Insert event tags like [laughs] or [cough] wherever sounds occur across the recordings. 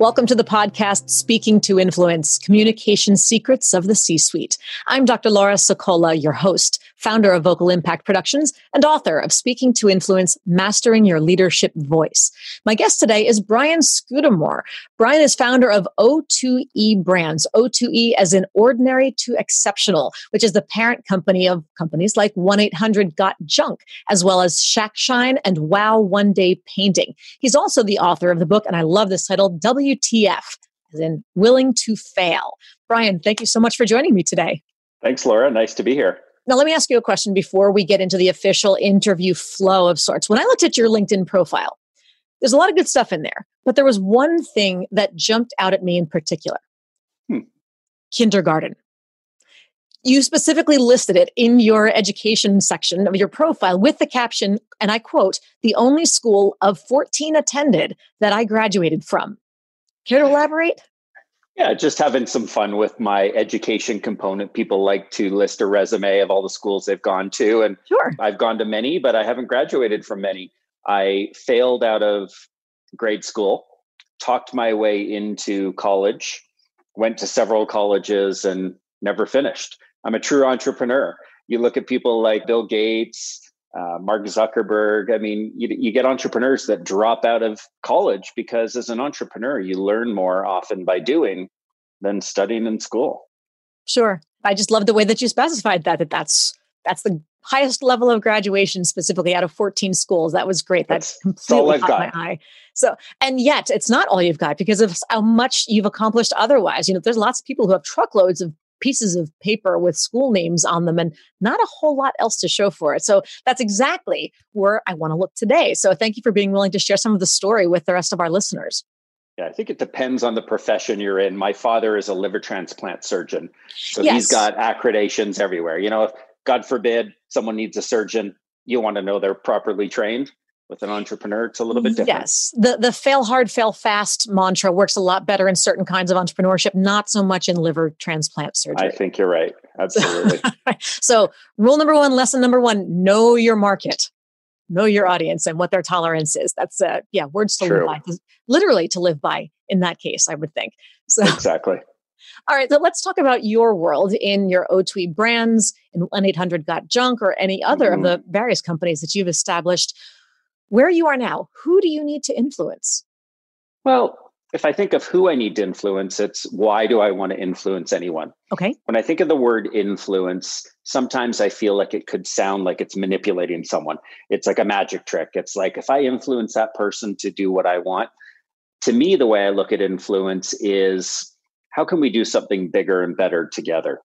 Welcome to the podcast, Speaking to Influence Communication Secrets of the C Suite. I'm Dr. Laura Sicola, your host, founder of Vocal Impact Productions, and author of Speaking to Influence Mastering Your Leadership Voice. My guest today is Brian Scudamore. Brian is founder of O2E Brands, O2E as in Ordinary to Exceptional, which is the parent company of companies like 1 800 Got Junk, as well as Shack Shine and Wow One Day Painting. He's also the author of the book, and I love this title, WTF, as in willing to fail. Brian, thank you so much for joining me today. Thanks, Laura. Nice to be here. Now, let me ask you a question before we get into the official interview flow of sorts. When I looked at your LinkedIn profile, there's a lot of good stuff in there, but there was one thing that jumped out at me in particular hmm. kindergarten. You specifically listed it in your education section of your profile with the caption, and I quote, the only school of 14 attended that I graduated from. Care to elaborate? Yeah, just having some fun with my education component. People like to list a resume of all the schools they've gone to. And sure. I've gone to many, but I haven't graduated from many. I failed out of grade school, talked my way into college, went to several colleges, and never finished. I'm a true entrepreneur. You look at people like Bill Gates, uh, Mark Zuckerberg. I mean, you, you get entrepreneurs that drop out of college because as an entrepreneur, you learn more often by doing than studying in school. Sure. I just love the way that you specified that, that that's, that's the highest level of graduation specifically out of 14 schools. That was great. That's, that's completely caught got. my eye. So, and yet it's not all you've got because of how much you've accomplished otherwise. You know, there's lots of people who have truckloads of pieces of paper with school names on them and not a whole lot else to show for it. So that's exactly where I want to look today. So thank you for being willing to share some of the story with the rest of our listeners. Yeah, I think it depends on the profession you're in. My father is a liver transplant surgeon. So yes. he's got accreditations everywhere. You know, if God forbid someone needs a surgeon, you want to know they're properly trained with an entrepreneur it's a little bit different. Yes. The the fail hard fail fast mantra works a lot better in certain kinds of entrepreneurship not so much in liver transplant surgery. i think you're right. [laughs] Absolutely. [laughs] so rule number one lesson number one know your market know your audience and what their tolerance is. That's uh yeah words to True. live by literally to live by in that case i would think. So exactly. [laughs] All right, so let's talk about your world in your O2E brands, in 1 800 Got Junk, or any other mm-hmm. of the various companies that you've established where you are now, who do you need to influence? Well, if I think of who I need to influence, it's why do I want to influence anyone? Okay. When I think of the word influence, sometimes I feel like it could sound like it's manipulating someone. It's like a magic trick. It's like if I influence that person to do what I want, to me, the way I look at influence is how can we do something bigger and better together?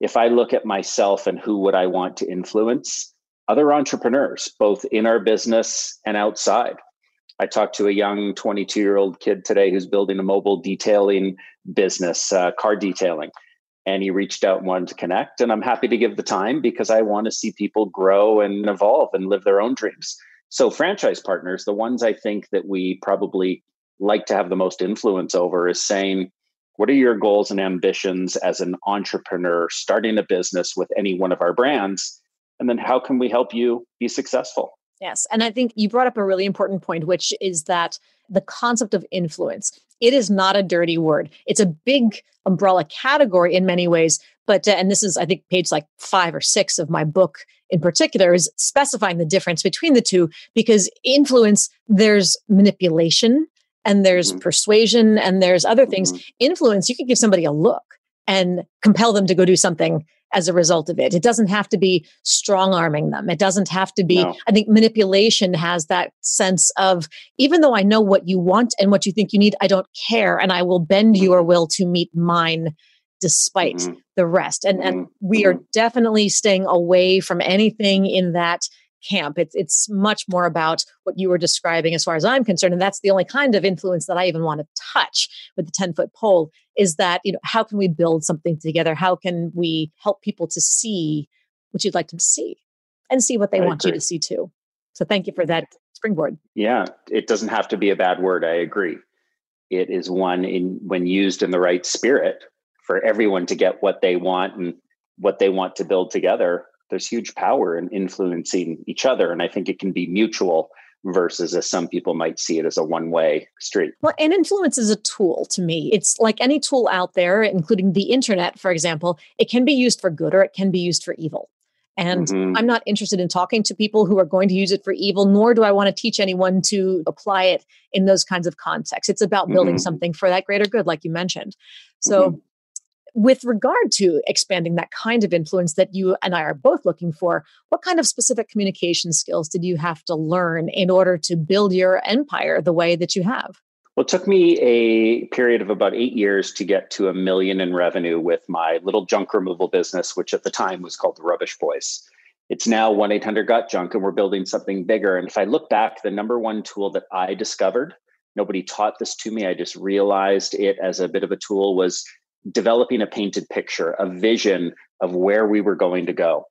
If I look at myself and who would I want to influence, other entrepreneurs, both in our business and outside. I talked to a young 22 year old kid today who's building a mobile detailing business, uh, car detailing. And he reached out and wanted to connect. And I'm happy to give the time because I want to see people grow and evolve and live their own dreams. So, franchise partners, the ones I think that we probably like to have the most influence over, is saying, What are your goals and ambitions as an entrepreneur starting a business with any one of our brands? And then how can we help you be successful yes and i think you brought up a really important point which is that the concept of influence it is not a dirty word it's a big umbrella category in many ways but uh, and this is i think page like five or six of my book in particular is specifying the difference between the two because influence there's manipulation and there's mm-hmm. persuasion and there's other things mm-hmm. influence you can give somebody a look and compel them to go do something as a result of it. It doesn't have to be strong arming them. It doesn't have to be, no. I think manipulation has that sense of even though I know what you want and what you think you need, I don't care. And I will bend mm-hmm. your will to meet mine despite mm-hmm. the rest. And, mm-hmm. and we are mm-hmm. definitely staying away from anything in that camp. It's it's much more about what you were describing as far as I'm concerned. And that's the only kind of influence that I even want to touch with the 10 foot pole is that, you know, how can we build something together? How can we help people to see what you'd like them to see and see what they I want agree. you to see too? So thank you for that springboard. Yeah, it doesn't have to be a bad word. I agree. It is one in when used in the right spirit for everyone to get what they want and what they want to build together. There's huge power in influencing each other. And I think it can be mutual versus as some people might see it as a one way street. Well, and influence is a tool to me. It's like any tool out there, including the internet, for example, it can be used for good or it can be used for evil. And mm-hmm. I'm not interested in talking to people who are going to use it for evil, nor do I want to teach anyone to apply it in those kinds of contexts. It's about building mm-hmm. something for that greater good, like you mentioned. So, mm-hmm. With regard to expanding that kind of influence that you and I are both looking for, what kind of specific communication skills did you have to learn in order to build your empire the way that you have? Well, it took me a period of about eight years to get to a million in revenue with my little junk removal business, which at the time was called the Rubbish Boys. It's now 1 800 Got Junk, and we're building something bigger. And if I look back, the number one tool that I discovered, nobody taught this to me, I just realized it as a bit of a tool, was developing a painted picture, a vision of where we were going to go.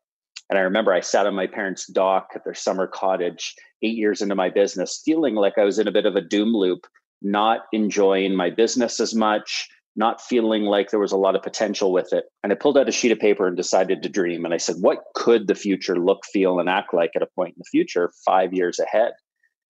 And I remember I sat on my parents' dock at their summer cottage eight years into my business, feeling like I was in a bit of a doom loop not enjoying my business as much, not feeling like there was a lot of potential with it. And I pulled out a sheet of paper and decided to dream. And I said, what could the future look, feel, and act like at a point in the future, five years ahead?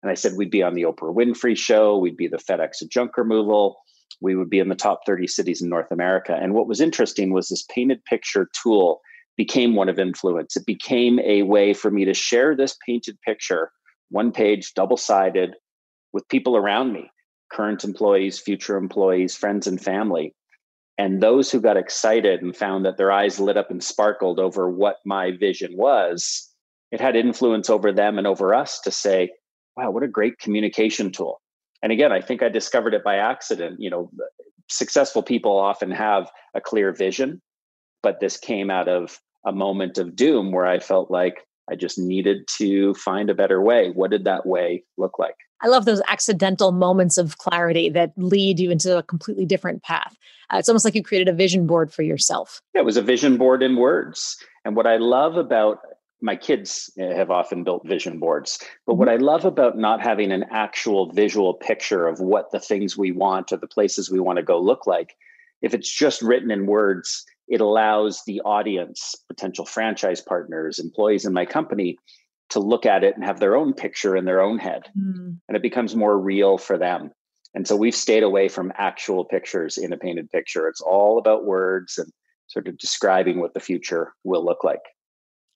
And I said, we'd be on the Oprah Winfrey show, we'd be the FedEx junk removal, we would be in the top 30 cities in North America. And what was interesting was this painted picture tool became one of influence. It became a way for me to share this painted picture, one page, double sided, with people around me current employees, future employees, friends, and family. And those who got excited and found that their eyes lit up and sparkled over what my vision was, it had influence over them and over us to say, wow, what a great communication tool. And again, I think I discovered it by accident. You know, successful people often have a clear vision, but this came out of a moment of doom where I felt like I just needed to find a better way. What did that way look like? I love those accidental moments of clarity that lead you into a completely different path. Uh, it's almost like you created a vision board for yourself. Yeah, it was a vision board in words. And what I love about my kids have often built vision boards, but what mm-hmm. I love about not having an actual visual picture of what the things we want or the places we want to go look like, if it's just written in words, it allows the audience, potential franchise partners, employees in my company to look at it and have their own picture in their own head. Mm. And it becomes more real for them. And so we've stayed away from actual pictures in a painted picture. It's all about words and sort of describing what the future will look like.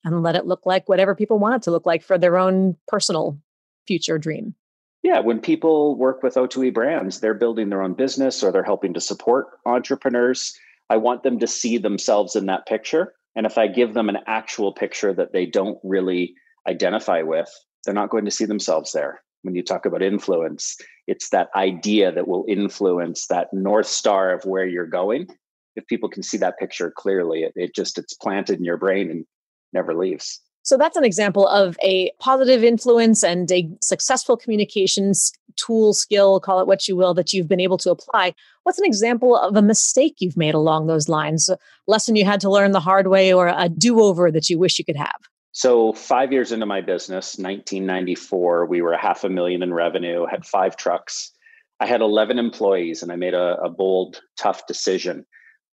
And let it look like whatever people want it to look like for their own personal future dream. Yeah, when people work with O2E brands, they're building their own business or they're helping to support entrepreneurs. I want them to see themselves in that picture. And if I give them an actual picture that they don't really identify with, they're not going to see themselves there. When you talk about influence, it's that idea that will influence that north star of where you're going. If people can see that picture clearly, it, it just it's planted in your brain and never leaves. So that's an example of a positive influence and a successful communications tool, skill, call it what you will, that you've been able to apply. What's an example of a mistake you've made along those lines? A lesson you had to learn the hard way or a do over that you wish you could have? So, five years into my business, 1994, we were a half a million in revenue, had five trucks. I had 11 employees, and I made a, a bold, tough decision.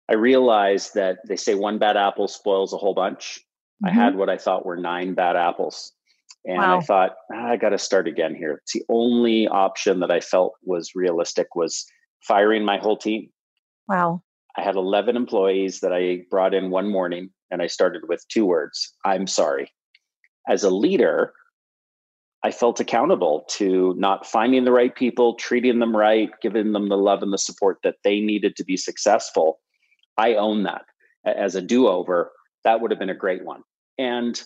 I realized that they say one bad apple spoils a whole bunch. Mm-hmm. I had what I thought were nine bad apples. And wow. I thought, ah, I got to start again here. It's the only option that I felt was realistic was firing my whole team. Wow. I had 11 employees that I brought in one morning and I started with two words I'm sorry. As a leader, I felt accountable to not finding the right people, treating them right, giving them the love and the support that they needed to be successful. I own that. As a do over, that would have been a great one. And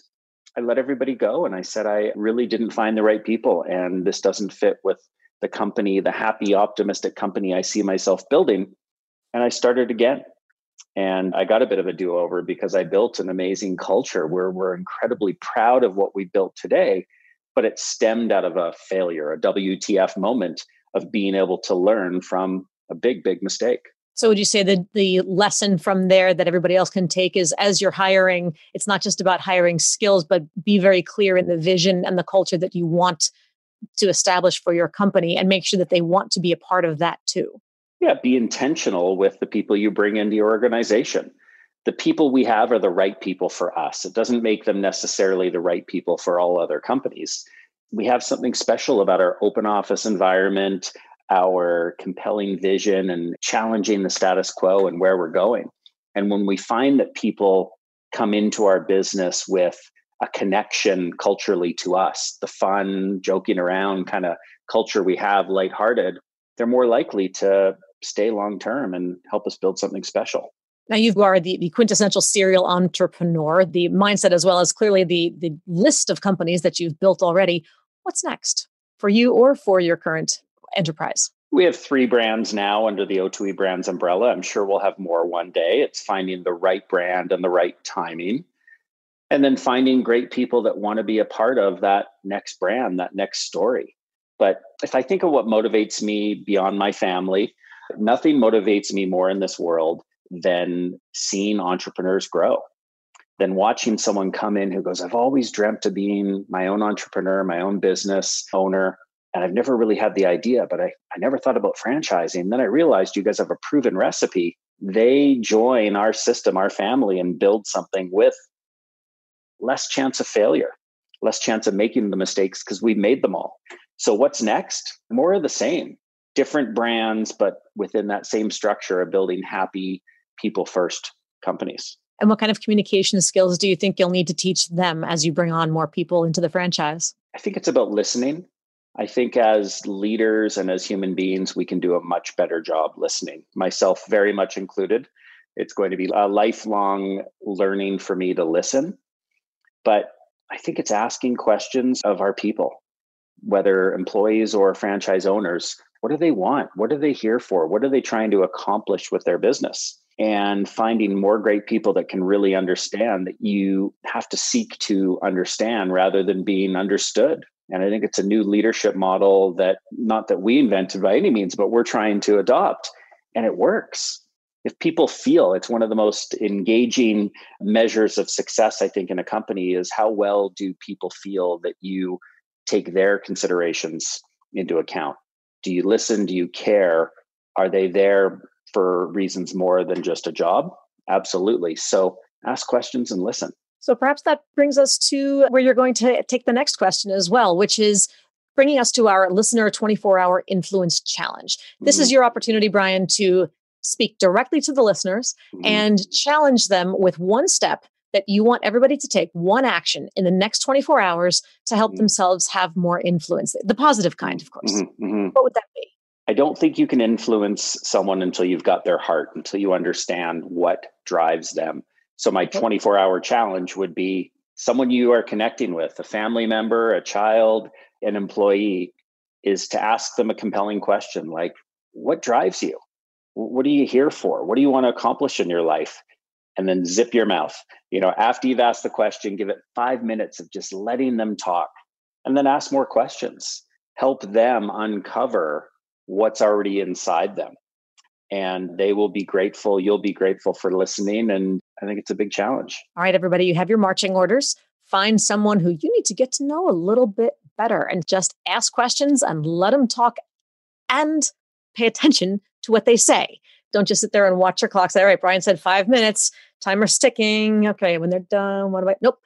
I let everybody go and I said, I really didn't find the right people. And this doesn't fit with the company, the happy, optimistic company I see myself building. And I started again And I got a bit of a do over because I built an amazing culture where we're incredibly proud of what we built today, but it stemmed out of a failure, a WTF moment of being able to learn from a big, big mistake. So would you say that the lesson from there that everybody else can take is as you're hiring, it's not just about hiring skills, but be very clear in the vision and the culture that you want to establish for your company and make sure that they want to be a part of that too. Yeah, be intentional with the people you bring into your organization. The people we have are the right people for us. It doesn't make them necessarily the right people for all other companies. We have something special about our open office environment, our compelling vision, and challenging the status quo and where we're going. And when we find that people come into our business with a connection culturally to us, the fun, joking around kind of culture we have, lighthearted, they're more likely to stay long term and help us build something special. Now you are the, the quintessential serial entrepreneur, the mindset as well as clearly the the list of companies that you've built already. What's next for you or for your current enterprise? We have three brands now under the O2E Brands umbrella. I'm sure we'll have more one day. It's finding the right brand and the right timing and then finding great people that want to be a part of that next brand, that next story. But if I think of what motivates me beyond my family, nothing motivates me more in this world than seeing entrepreneurs grow, than watching someone come in who goes, I've always dreamt of being my own entrepreneur, my own business owner. And I've never really had the idea, but I, I never thought about franchising. Then I realized you guys have a proven recipe. They join our system, our family, and build something with less chance of failure, less chance of making the mistakes because we've made them all. So, what's next? More of the same, different brands, but within that same structure of building happy, people first companies. And what kind of communication skills do you think you'll need to teach them as you bring on more people into the franchise? I think it's about listening. I think as leaders and as human beings, we can do a much better job listening, myself very much included. It's going to be a lifelong learning for me to listen but I think it's asking questions of our people, whether employees or franchise owners. What do they want? What are they here for? What are they trying to accomplish with their business? And finding more great people that can really understand that you have to seek to understand rather than being understood. And I think it's a new leadership model that, not that we invented by any means, but we're trying to adopt. And it works. If people feel it's one of the most engaging measures of success i think in a company is how well do people feel that you take their considerations into account? Do you listen? Do you care? Are they there for reasons more than just a job? Absolutely. So ask questions and listen so perhaps that brings us to where you're going to take the next question as well which is bringing us to our listener 24 hour influence challenge this mm-hmm. is your opportunity brian to speak directly to the listeners mm-hmm. and challenge them with one step that you want everybody to take one action in the next 24 hours to help mm-hmm. themselves have more influence the positive kind of course mm-hmm. mm-hmm. what would that be i don't think you can influence someone until you've got their heart until you understand what drives them so my 24 hour challenge would be someone you are connecting with a family member a child an employee is to ask them a compelling question like what drives you what are you here for? What do you want to accomplish in your life? And then zip your mouth. You know, after you've asked the question, give it five minutes of just letting them talk and then ask more questions. Help them uncover what's already inside them. And they will be grateful. You'll be grateful for listening. And I think it's a big challenge. All right, everybody, you have your marching orders. Find someone who you need to get to know a little bit better and just ask questions and let them talk and pay attention to what they say. Don't just sit there and watch your clock. Say, all right, Brian said five minutes, timer's ticking. Okay, when they're done, what about? Nope.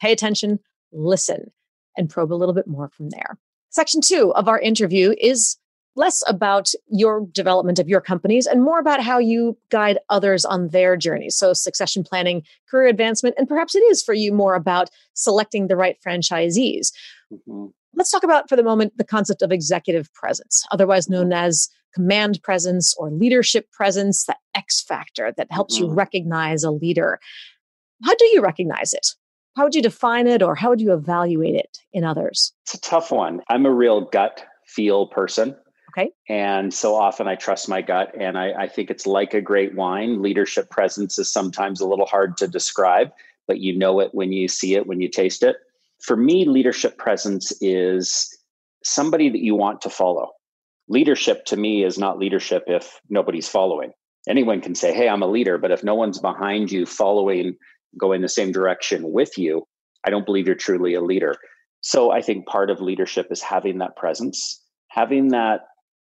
Pay attention, listen, and probe a little bit more from there. Section two of our interview is less about your development of your companies and more about how you guide others on their journeys. So, succession planning, career advancement, and perhaps it is for you more about selecting the right franchisees. Mm-hmm. Let's talk about for the moment the concept of executive presence, otherwise known mm-hmm. as command presence or leadership presence, the X factor that helps mm-hmm. you recognize a leader. How do you recognize it? How would you define it or how would you evaluate it in others? It's a tough one. I'm a real gut feel person. Okay. And so often I trust my gut. And I, I think it's like a great wine. Leadership presence is sometimes a little hard to describe, but you know it when you see it, when you taste it. For me, leadership presence is somebody that you want to follow. Leadership to me is not leadership if nobody's following. Anyone can say, Hey, I'm a leader, but if no one's behind you following, going the same direction with you, I don't believe you're truly a leader. So I think part of leadership is having that presence, having that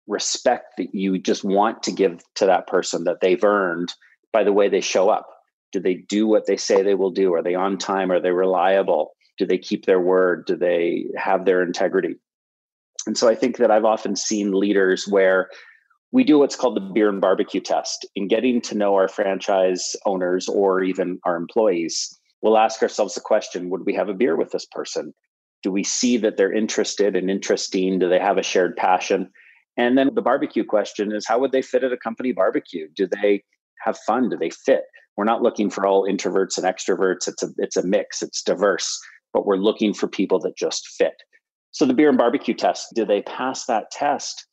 respect that you just want to give to that person that they've earned by the way they show up. Do they do what they say they will do? Are they on time? Are they reliable? Do they keep their word? Do they have their integrity? And so I think that I've often seen leaders where we do what's called the beer and barbecue test in getting to know our franchise owners or even our employees. We'll ask ourselves the question Would we have a beer with this person? Do we see that they're interested and interesting? Do they have a shared passion? And then the barbecue question is how would they fit at a company barbecue? Do they have fun? Do they fit? We're not looking for all introverts and extroverts. It's a it's a mix, it's diverse, but we're looking for people that just fit. So the beer and barbecue test, do they pass that test?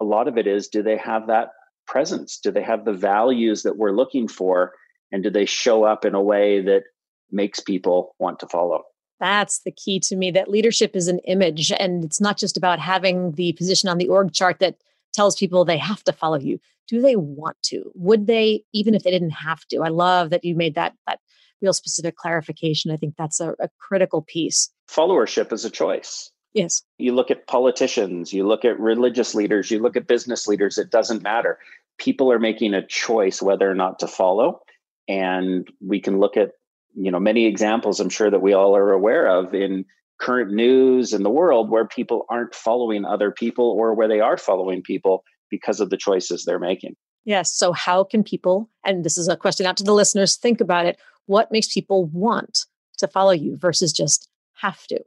A lot of it is do they have that presence? Do they have the values that we're looking for? And do they show up in a way that makes people want to follow? That's the key to me that leadership is an image and it's not just about having the position on the org chart that tells people they have to follow you. Do they want to? Would they, even if they didn't have to? I love that you made that that real specific clarification. I think that's a, a critical piece. Followership is a choice. Yes. You look at politicians, you look at religious leaders, you look at business leaders, it doesn't matter. People are making a choice whether or not to follow. And we can look at, you know, many examples I'm sure that we all are aware of in current news in the world where people aren't following other people or where they are following people because of the choices they're making. Yes. So, how can people, and this is a question out to the listeners, think about it. What makes people want to follow you versus just have to?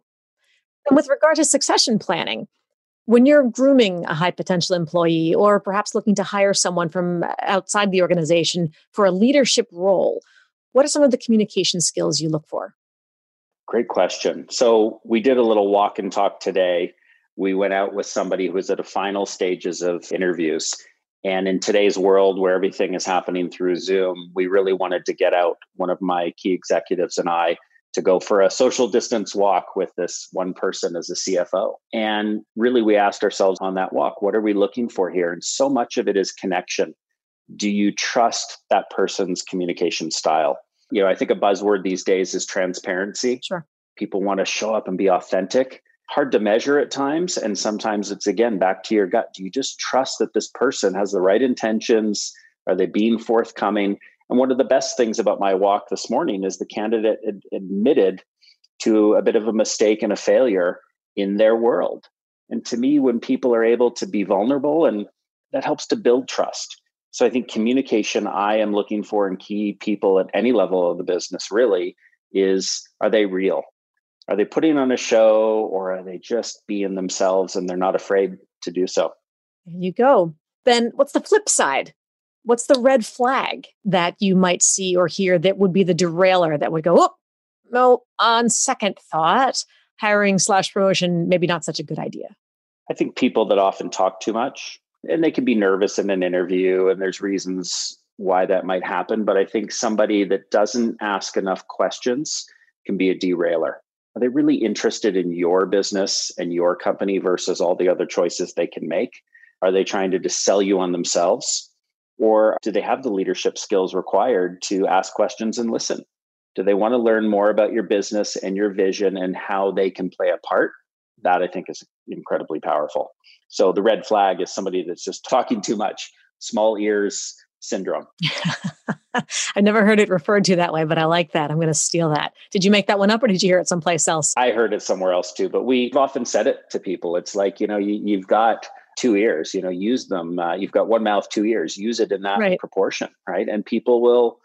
And with regard to succession planning, when you're grooming a high potential employee or perhaps looking to hire someone from outside the organization for a leadership role, what are some of the communication skills you look for? Great question. So, we did a little walk and talk today. We went out with somebody who was at the final stages of interviews. And in today's world where everything is happening through Zoom, we really wanted to get out. One of my key executives and I to go for a social distance walk with this one person as a CFO. And really, we asked ourselves on that walk, what are we looking for here? And so much of it is connection. Do you trust that person's communication style? You know, I think a buzzword these days is transparency. Sure. People want to show up and be authentic. Hard to measure at times. And sometimes it's again back to your gut. Do you just trust that this person has the right intentions? Are they being forthcoming? And one of the best things about my walk this morning is the candidate ad- admitted to a bit of a mistake and a failure in their world. And to me, when people are able to be vulnerable, and that helps to build trust. So I think communication I am looking for in key people at any level of the business really is are they real? Are they putting on a show or are they just being themselves and they're not afraid to do so? There you go. Ben, what's the flip side? what's the red flag that you might see or hear that would be the derailer that would go, oh, no, on second thought, hiring slash promotion, maybe not such a good idea? I think people that often talk too much and they can be nervous in an interview, and there's reasons why that might happen. But I think somebody that doesn't ask enough questions can be a derailer. Are they really interested in your business and your company versus all the other choices they can make? Are they trying to just sell you on themselves? Or do they have the leadership skills required to ask questions and listen? Do they want to learn more about your business and your vision and how they can play a part? That I think is incredibly powerful. So the red flag is somebody that's just talking too much, small ears syndrome. [laughs] I've never heard it referred to that way, but I like that. I'm going to steal that. Did you make that one up or did you hear it someplace else? I heard it somewhere else too, but we've often said it to people. It's like, you know, you, you've got two ears you know use them uh, you've got one mouth two ears use it in that right. proportion right and people will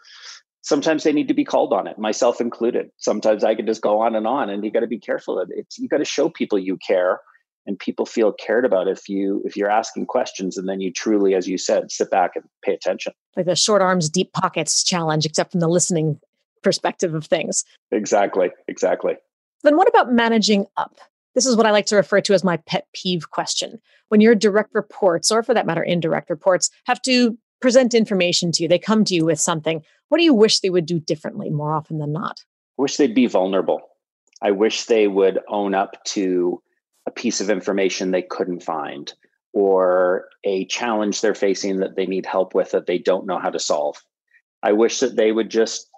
sometimes they need to be called on it myself included. Sometimes i can just go on and on and you got to be careful that it's you got to show people you care and people feel cared about if you if you're asking questions and then you truly as you said sit back and pay attention. Like the short arms deep pockets challenge except from the listening perspective of things. Exactly exactly. Then what about managing up? This is what I like to refer to as my pet peeve question. When your direct reports, or for that matter, indirect reports, have to present information to you, they come to you with something. What do you wish they would do differently more often than not? I wish they'd be vulnerable. I wish they would own up to a piece of information they couldn't find or a challenge they're facing that they need help with that they don't know how to solve. I wish that they would just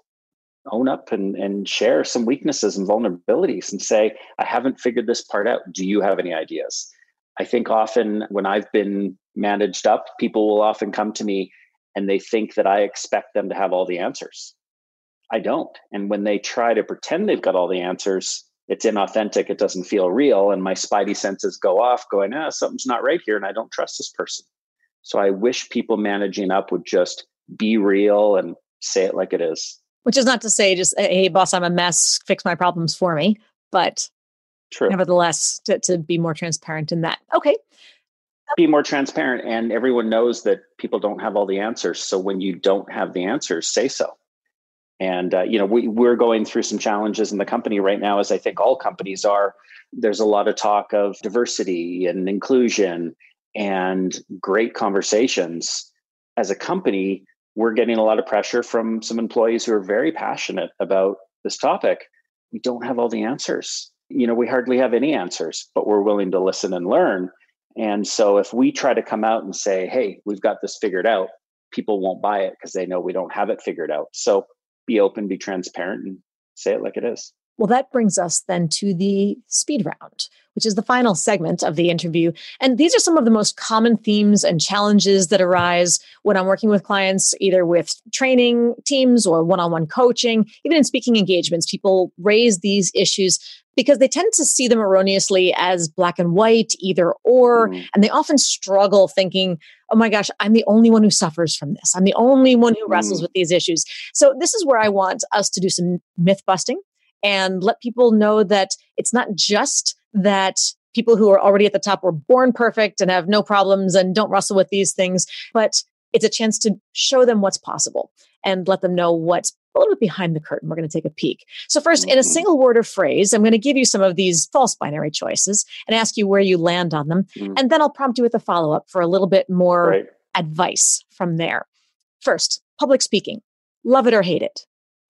own up and, and share some weaknesses and vulnerabilities and say, I haven't figured this part out. Do you have any ideas? I think often when I've been managed up, people will often come to me and they think that I expect them to have all the answers. I don't. And when they try to pretend they've got all the answers, it's inauthentic. It doesn't feel real. And my spidey senses go off, going, ah, something's not right here. And I don't trust this person. So I wish people managing up would just be real and say it like it is. Which is not to say just, hey, boss, I'm a mess, fix my problems for me. But True. nevertheless, to, to be more transparent in that. Okay. Be more transparent. And everyone knows that people don't have all the answers. So when you don't have the answers, say so. And uh, you know, we, we're going through some challenges in the company right now, as I think all companies are. There's a lot of talk of diversity and inclusion and great conversations. As a company, we're getting a lot of pressure from some employees who are very passionate about this topic. We don't have all the answers. You know, we hardly have any answers, but we're willing to listen and learn. And so if we try to come out and say, hey, we've got this figured out, people won't buy it because they know we don't have it figured out. So be open, be transparent, and say it like it is. Well, that brings us then to the speed round, which is the final segment of the interview. And these are some of the most common themes and challenges that arise when I'm working with clients, either with training teams or one on one coaching, even in speaking engagements. People raise these issues because they tend to see them erroneously as black and white, either or, mm. and they often struggle thinking, oh my gosh, I'm the only one who suffers from this. I'm the only one who wrestles mm. with these issues. So, this is where I want us to do some myth busting and let people know that it's not just that people who are already at the top were born perfect and have no problems and don't wrestle with these things, but it's a chance to show them what's possible and let them know what's a little bit behind the curtain. We're going to take a peek. So, 1st in a mm-hmm. single word or phrase, I'm going to give you some of these false binary choices and ask you where you land on them. Mm. And then I'll prompt you with a follow up for a little bit more right. advice from there. First, public speaking love it or hate it?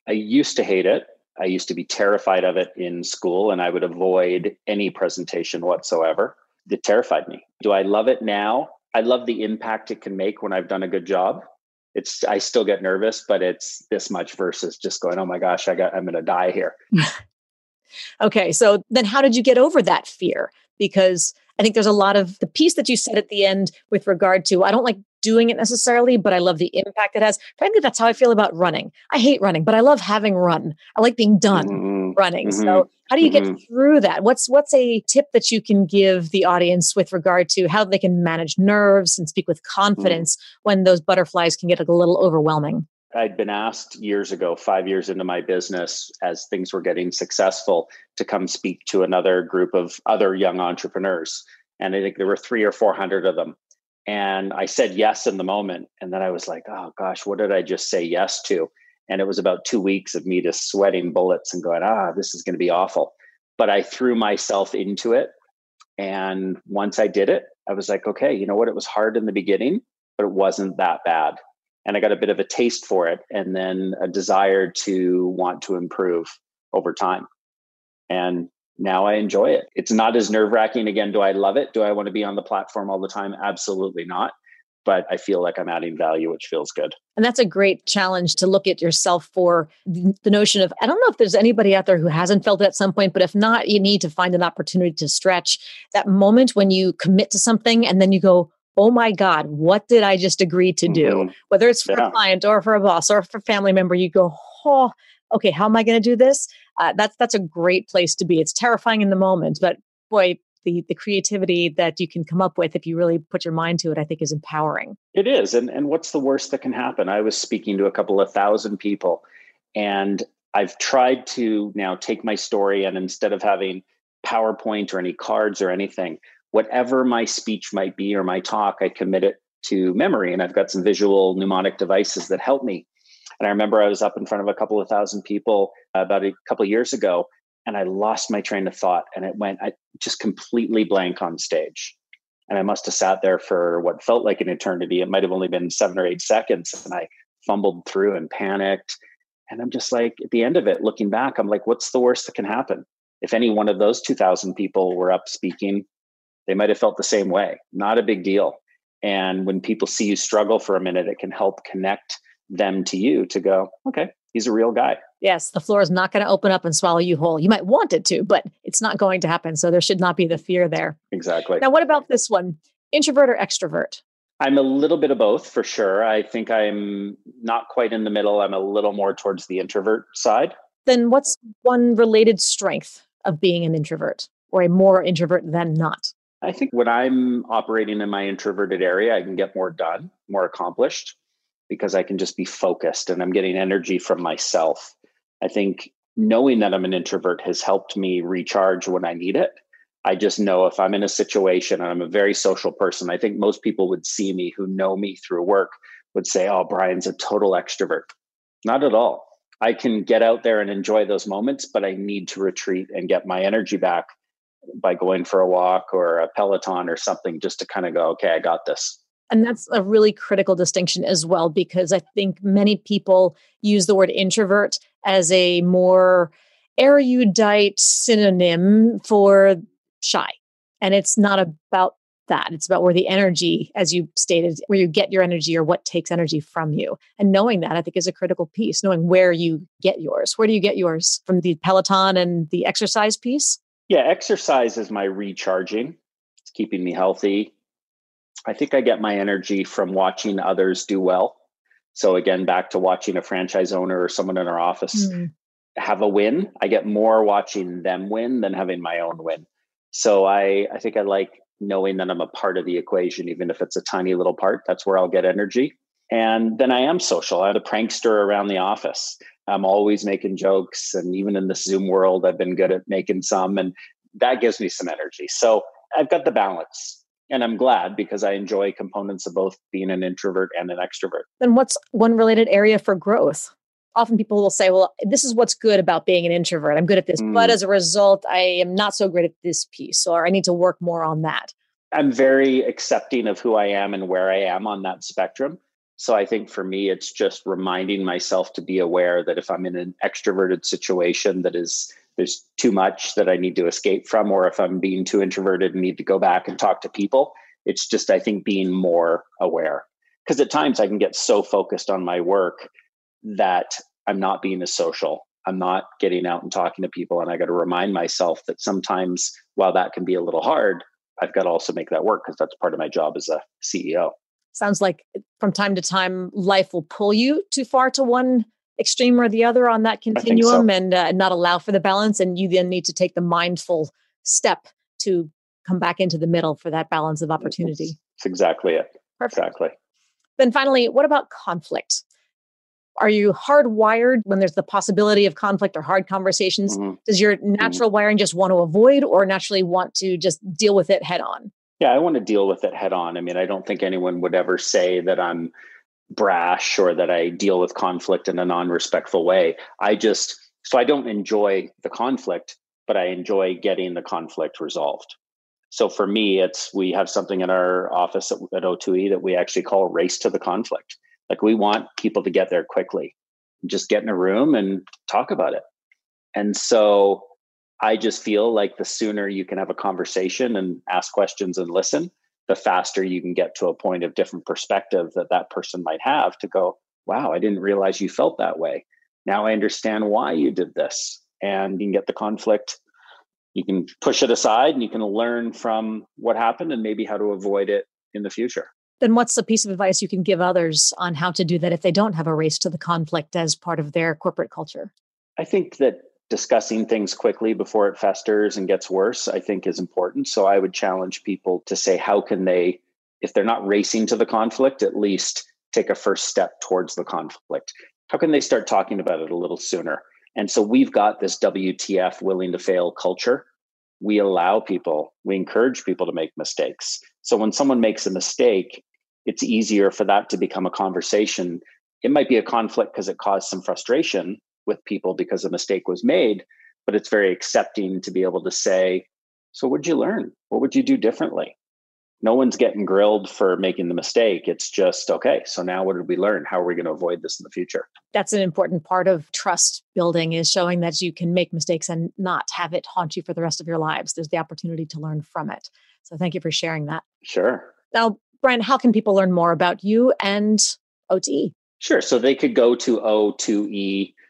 I used to hate it. I used to be terrified of it in school and I would avoid any presentation whatsoever. It terrified me. Do I love it now? I love the impact it can make when I've done a good job it's I still get nervous, but it's this much versus just going, oh my gosh, I got I'm gonna die here. [laughs] okay. So then how did you get over that fear? Because I think there's a lot of the piece that you said at the end with regard to I don't like doing it necessarily, but I love the impact it has. Frankly, that's how I feel about running. I hate running, but I love having run. I like being done mm-hmm. running. Mm-hmm. So how do you mm-hmm. get through that? What's what's a tip that you can give the audience with regard to how they can manage nerves and speak with mm-hmm. confidence when those butterflies can get a little overwhelming? I'd been asked years ago, five years into my business, as things were getting successful, to come speak to another group of other young entrepreneurs. And I think there were three or 400 of them. And I said yes in the moment. And then I was like, oh gosh, what did I just say yes to? And it was about two weeks of me just sweating bullets and going, ah, this is going to be awful. But I threw myself into it. And once I did it, I was like, okay, you know what? It was hard in the beginning, but it wasn't that bad. And I got a bit of a taste for it and then a desire to want to improve over time. And now I enjoy it. It's not as nerve wracking. Again, do I love it? Do I want to be on the platform all the time? Absolutely not. But I feel like I'm adding value, which feels good. And that's a great challenge to look at yourself for the notion of I don't know if there's anybody out there who hasn't felt it at some point, but if not, you need to find an opportunity to stretch that moment when you commit to something and then you go, oh my God, what did I just agree to do? Mm-hmm. Whether it's for yeah. a client or for a boss or for a family member, you go, oh, okay, how am I going to do this? Uh, that's that's a great place to be. It's terrifying in the moment, but boy, the the creativity that you can come up with if you really put your mind to it, I think is empowering. It is, and and what's the worst that can happen? I was speaking to a couple of thousand people, and I've tried to now take my story and instead of having PowerPoint or any cards or anything, whatever my speech might be or my talk, I commit it to memory, and I've got some visual mnemonic devices that help me and I remember I was up in front of a couple of thousand people uh, about a couple of years ago, and I lost my train of thought and it went, I just completely blank on stage. And I must have sat there for what felt like an eternity. It might have only been seven or eight seconds. And I fumbled through and panicked. And I'm just like, at the end of it, looking back, I'm like, what's the worst that can happen? If any one of those 2,000 people were up speaking, they might have felt the same way. Not a big deal. And when people see you struggle for a minute, it can help connect them to you to go, okay, he's a real guy. Yes, the floor is not going to open up and swallow you whole. You might want it to, but it's not going to happen. So there should not be the fear there. Exactly. Now, what about this one? Introvert or extrovert? I'm a little bit of both for sure. I think I'm not quite in the middle. I'm a little more towards the introvert side. Then what's one related strength of being an introvert or a more introvert than not? I think when I'm operating in my introverted area, I can get more done, more accomplished because I can just be focused and I'm getting energy from myself. I think knowing that I'm an introvert has helped me recharge when I need it. I just know if I'm in a situation and I'm a very social person, I think most people would see me who know me through work would say, Oh, Brian's a total extrovert. Not at all. I can get out there and enjoy those moments, but I need to retreat and get my energy back by going for a walk or a Peloton or something just to kind of go, okay, I got this. And that's a really critical distinction as well, because I think many people use the word introvert as a more erudite synonym for shy. And it's not about that. It's about where the energy, as you stated, where you get your energy or what takes energy from you. And knowing that, I think, is a critical piece, knowing where you get yours. Where do you get yours? From the Peloton and the exercise piece? Yeah, exercise is my recharging. It's keeping me healthy. I think I get my energy from watching others do well. So again, back to watching a franchise owner or someone in our office mm. have a win. I get more watching them win than having my own win. So I, I think I like knowing that I'm a part of the equation, even if it's a tiny little part. That's where I'll get energy. And then I am social. I'm a prankster around the office. I'm always making jokes. And even in the Zoom world, I've been good at making some. And that gives me some energy. So I've got the balance and I'm glad because I enjoy components of both being an introvert and an extrovert. Then what's one related area for growth? Often people will say, well, this is what's good about being an introvert. I'm good at this, mm. but as a result, I am not so great at this piece, or I need to work more on that. I'm very accepting of who I am and where I am on that spectrum. So I think for me, it's just reminding myself to be aware that if I'm in an extroverted situation that is there's too much that I need to escape from, or if I'm being too introverted and need to go back and talk to people. It's just, I think, being more aware. Because at times I can get so focused on my work that I'm not being as social. I'm not getting out and talking to people. And I got to remind myself that sometimes, while that can be a little hard, I've got to also make that work because that's part of my job as a CEO. Sounds like from time to time, life will pull you too far to one extreme or the other on that continuum so. and uh, not allow for the balance and you then need to take the mindful step to come back into the middle for that balance of opportunity that's exactly it Perfect. exactly then finally what about conflict are you hardwired when there's the possibility of conflict or hard conversations mm-hmm. does your mm-hmm. natural mm-hmm. wiring just want to avoid or naturally want to just deal with it head on yeah i want to deal with it head on i mean i don't think anyone would ever say that i'm brash or that I deal with conflict in a non respectful way. I just, so I don't enjoy the conflict, but I enjoy getting the conflict resolved. So for me, it's we have something in our office at, at O2E that we actually call race to the conflict. Like we want people to get there quickly, just get in a room and talk about it. And so I just feel like the sooner you can have a conversation and ask questions and listen, the faster you can get to a point of different perspective that that person might have to go, wow, I didn't realize you felt that way. Now I understand why you did this. And you can get the conflict, you can push it aside and you can learn from what happened and maybe how to avoid it in the future. Then, what's the piece of advice you can give others on how to do that if they don't have a race to the conflict as part of their corporate culture? I think that discussing things quickly before it festers and gets worse, I think is important. So I would challenge people to say, how can they, if they're not racing to the conflict, at least take a first step towards the conflict? How can they start talking about it a little sooner? And so we've got this WTF willing to fail culture. We allow people, we encourage people to make mistakes. So when someone makes a mistake, it's easier for that to become a conversation. It might be a conflict because it caused some frustration, with people because a mistake was made but it's very accepting to be able to say, So, what'd you learn? What would you do differently? No one's getting grilled for making the mistake. It's just, okay, so now what did we learn? How are we going to avoid this in the future? That's an important part of trust building is showing that you can make mistakes and not have it haunt you for the rest of your lives. There's the opportunity to learn from it. So thank you for sharing that. Sure. Now, Brian, how can people learn more about you and O2E? Sure. So they could go to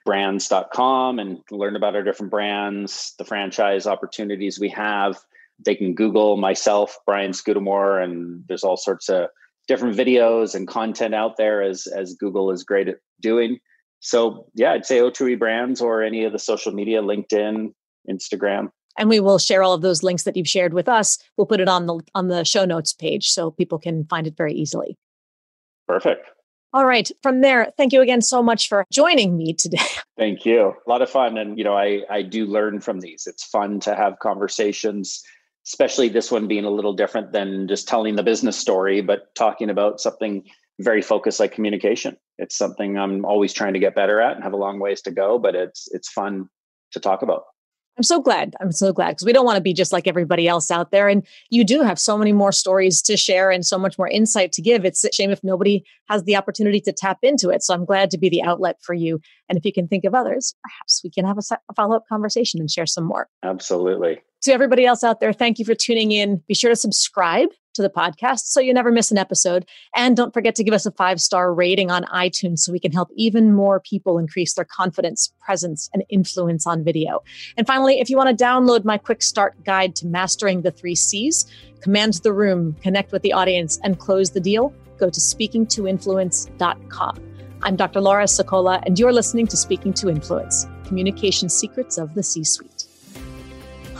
o2ebrands.com and learn about our different brands, the franchise opportunities we have. They can Google myself, Brian Scudamore, and there's all sorts of different videos and content out there as as Google is great at doing. So yeah, I'd say O2E Brands or any of the social media, LinkedIn, Instagram. And we will share all of those links that you've shared with us. We'll put it on the on the show notes page so people can find it very easily. Perfect. All right. From there, thank you again so much for joining me today. [laughs] Thank you. A lot of fun. And, you know, I, I do learn from these. It's fun to have conversations, especially this one being a little different than just telling the business story, but talking about something very focused like communication. It's something I'm always trying to get better at and have a long ways to go, but it's it's fun to talk about. I'm so glad. I'm so glad because we don't want to be just like everybody else out there. And you do have so many more stories to share and so much more insight to give. It's a shame if nobody has the opportunity to tap into it. So I'm glad to be the outlet for you. And if you can think of others, perhaps we can have a follow up conversation and share some more. Absolutely. To everybody else out there, thank you for tuning in. Be sure to subscribe to the podcast so you never miss an episode. And don't forget to give us a five star rating on iTunes so we can help even more people increase their confidence, presence, and influence on video. And finally, if you want to download my quick start guide to mastering the three C's, command the room, connect with the audience, and close the deal, go to speakingtoinfluence.com. I'm Dr. Laura Sicola, and you're listening to Speaking to Influence Communication Secrets of the C Suite.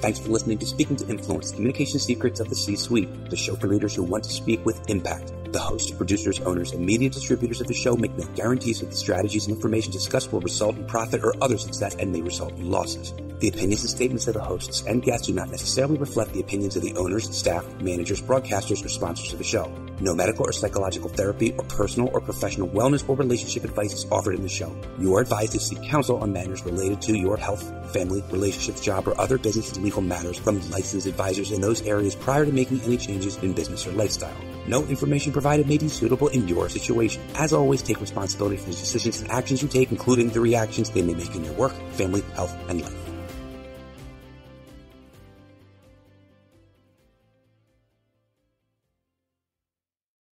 Thanks for listening to Speaking to Influence Communication Secrets of the C Suite, the show for leaders who want to speak with impact. The hosts, producers, owners, and media distributors of the show make no guarantees that the strategies and information discussed will result in profit or other success and may result in losses. The opinions and statements of the hosts and guests do not necessarily reflect the opinions of the owners, staff, managers, broadcasters, or sponsors of the show. No medical or psychological therapy or personal or professional wellness or relationship advice is offered in the show. You are advised to seek counsel on matters related to your health, family, relationships, job, or other business and legal matters from licensed advisors in those areas prior to making any changes in business or lifestyle. No information provided may be suitable in your situation. As always, take responsibility for the decisions and actions you take, including the reactions they may make in your work, family, health, and life.